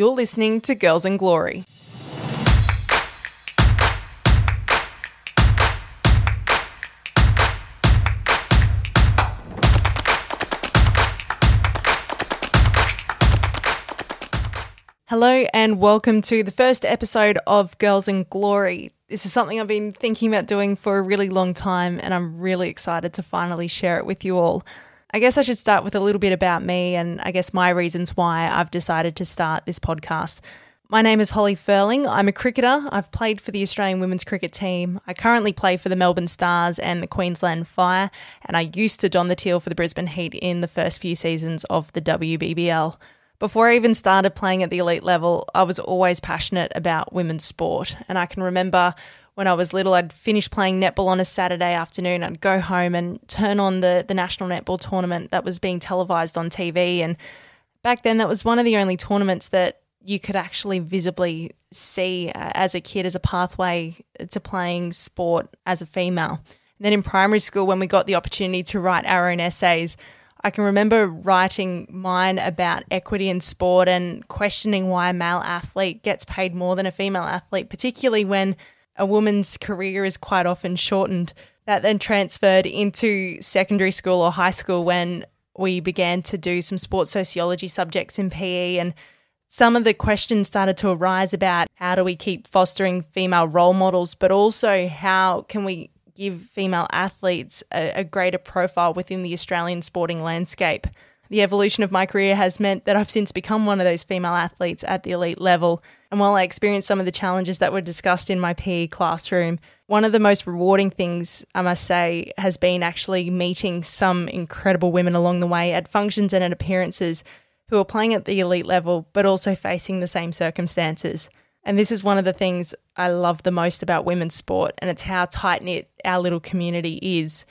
You're listening to Girls in Glory. Hello, and welcome to the first episode of Girls in Glory. This is something I've been thinking about doing for a really long time, and I'm really excited to finally share it with you all. I guess I should start with a little bit about me and I guess my reasons why I've decided to start this podcast. My name is Holly Ferling. I'm a cricketer. I've played for the Australian women's cricket team. I currently play for the Melbourne Stars and the Queensland Fire, and I used to don the teal for the Brisbane Heat in the first few seasons of the WBBL. Before I even started playing at the elite level, I was always passionate about women's sport. And I can remember when I was little, I'd finish playing netball on a Saturday afternoon. I'd go home and turn on the, the national netball tournament that was being televised on TV. And back then, that was one of the only tournaments that you could actually visibly see uh, as a kid as a pathway to playing sport as a female. And then in primary school, when we got the opportunity to write our own essays, I can remember writing mine about equity in sport and questioning why a male athlete gets paid more than a female athlete, particularly when a woman's career is quite often shortened. That then transferred into secondary school or high school when we began to do some sports sociology subjects in PE and some of the questions started to arise about how do we keep fostering female role models, but also how can we give female athletes a, a greater profile within the Australian sporting landscape. The evolution of my career has meant that I've since become one of those female athletes at the elite level. And while I experienced some of the challenges that were discussed in my PE classroom, one of the most rewarding things, I must say, has been actually meeting some incredible women along the way at functions and at appearances who are playing at the elite level, but also facing the same circumstances. And this is one of the things I love the most about women's sport, and it's how tight knit our little community is.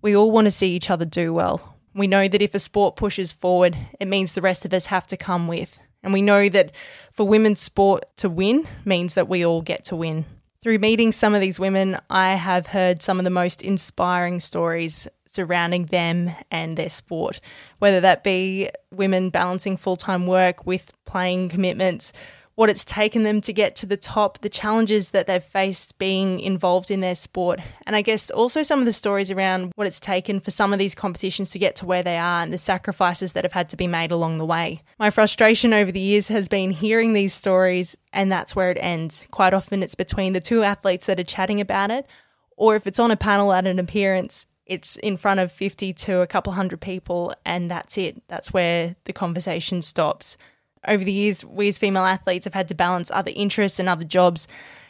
We all want to see each other do well. We know that if a sport pushes forward, it means the rest of us have to come with. And we know that for women's sport to win means that we all get to win. Through meeting some of these women, I have heard some of the most inspiring stories surrounding them and their sport, whether that be women balancing full time work with playing commitments what it's taken them to get to the top, the challenges that they've faced being involved in their sport, and I guess also some of the stories around what it's taken for some of these competitions to get to where they are and the sacrifices that have had to be made along the way. My frustration over the years has been hearing these stories, and that's where it ends. Quite often, it's between the two athletes that are chatting about it, or if it's on a panel at an appearance, it's in front of 50 to a couple hundred people, and that's it. That's where the conversation stops over the years, we as female athletes have had to balance other interests and other jobs.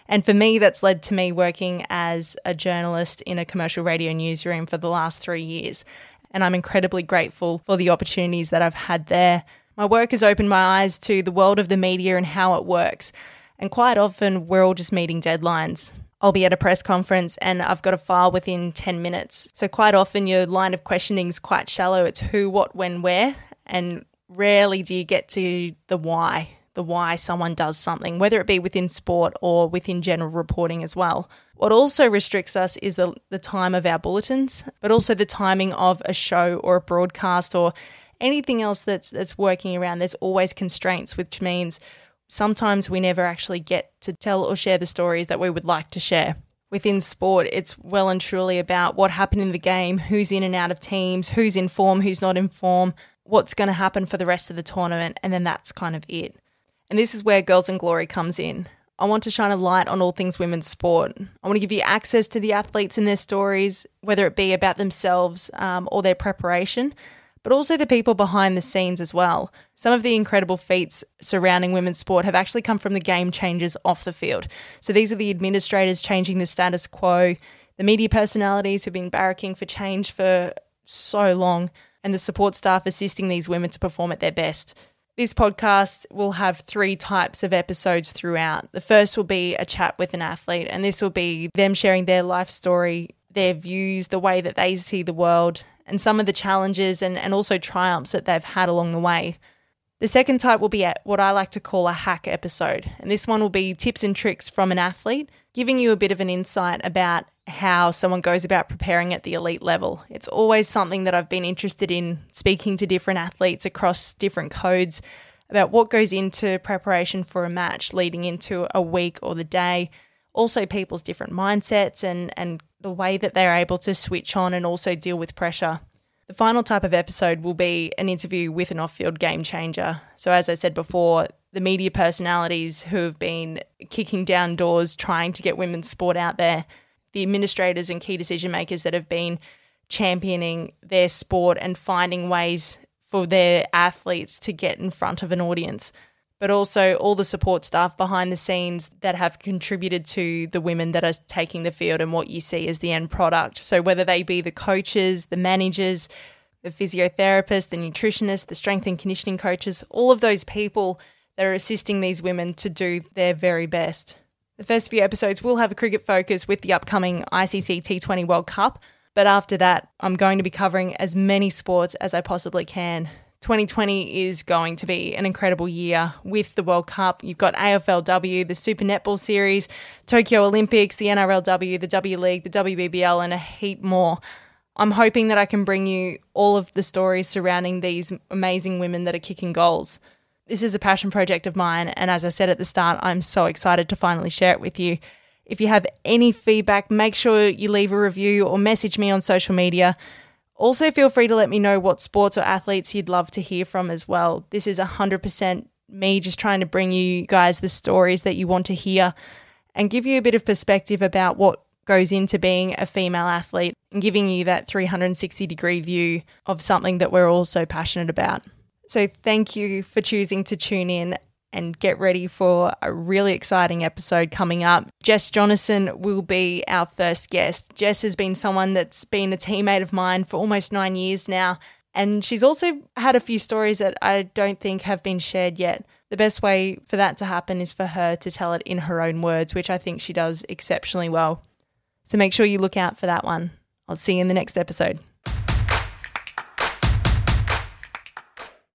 And for me, that's led to me working as a journalist in a commercial radio newsroom for the last three years. And I'm incredibly grateful for the opportunities that I've had there. My work has opened my eyes to the world of the media and how it works. And quite often, we're all just meeting deadlines. I'll be at a press conference and I've got a file within 10 minutes. So, quite often, your line of questioning is quite shallow. It's who, what, when, where. And rarely do you get to the why, the why someone does something, whether it be within sport or within general reporting as well. What also restricts us is the, the time of our bulletins, but also the timing of a show or a broadcast or anything else that's that's working around. There's always constraints, which means sometimes we never actually get to tell or share the stories that we would like to share. Within sport, it's well and truly about what happened in the game, who's in and out of teams, who's in form, who's not in form, what's going to happen for the rest of the tournament, and then that's kind of it. And this is where Girls in Glory comes in. I want to shine a light on all things women's sport. I want to give you access to the athletes and their stories, whether it be about themselves um, or their preparation, but also the people behind the scenes as well. Some of the incredible feats surrounding women's sport have actually come from the game changers off the field. So these are the administrators changing the status quo, the media personalities who've been barracking for change for so long, and the support staff assisting these women to perform at their best. This podcast will have three types of episodes throughout. The first will be a chat with an athlete, and this will be them sharing their life story, their views, the way that they see the world, and some of the challenges and, and also triumphs that they've had along the way. The second type will be at what I like to call a hack episode, and this one will be tips and tricks from an athlete, giving you a bit of an insight about how someone goes about preparing at the elite level. It's always something that I've been interested in speaking to different athletes across different codes about what goes into preparation for a match leading into a week or the day, also people's different mindsets and, and the way that they're able to switch on and also deal with pressure. The final type of episode will be an interview with an off field game changer. So, as I said before, the media personalities who have been kicking down doors trying to get women's sport out there, the administrators and key decision makers that have been championing their sport and finding ways for their athletes to get in front of an audience, but also all the support staff behind the scenes that have contributed to the women that are taking the field and what you see as the end product. So, whether they be the coaches, the managers, the physiotherapists, the nutritionists, the strength and conditioning coaches, all of those people that are assisting these women to do their very best. The first few episodes will have a cricket focus with the upcoming ICC T20 World Cup but after that, I'm going to be covering as many sports as I possibly can. 2020 is going to be an incredible year with the World Cup. You've got AFLW, the Super Netball Series, Tokyo Olympics, the NRLW, the W League, the WBBL, and a heap more. I'm hoping that I can bring you all of the stories surrounding these amazing women that are kicking goals. This is a passion project of mine, and as I said at the start, I'm so excited to finally share it with you. If you have any feedback, make sure you leave a review or message me on social media. Also, feel free to let me know what sports or athletes you'd love to hear from as well. This is 100% me just trying to bring you guys the stories that you want to hear and give you a bit of perspective about what goes into being a female athlete and giving you that 360 degree view of something that we're all so passionate about. So, thank you for choosing to tune in and get ready for a really exciting episode coming up. Jess Jonassen will be our first guest. Jess has been someone that's been a teammate of mine for almost nine years now, and she's also had a few stories that I don't think have been shared yet. The best way for that to happen is for her to tell it in her own words, which I think she does exceptionally well. So make sure you look out for that one. I'll see you in the next episode.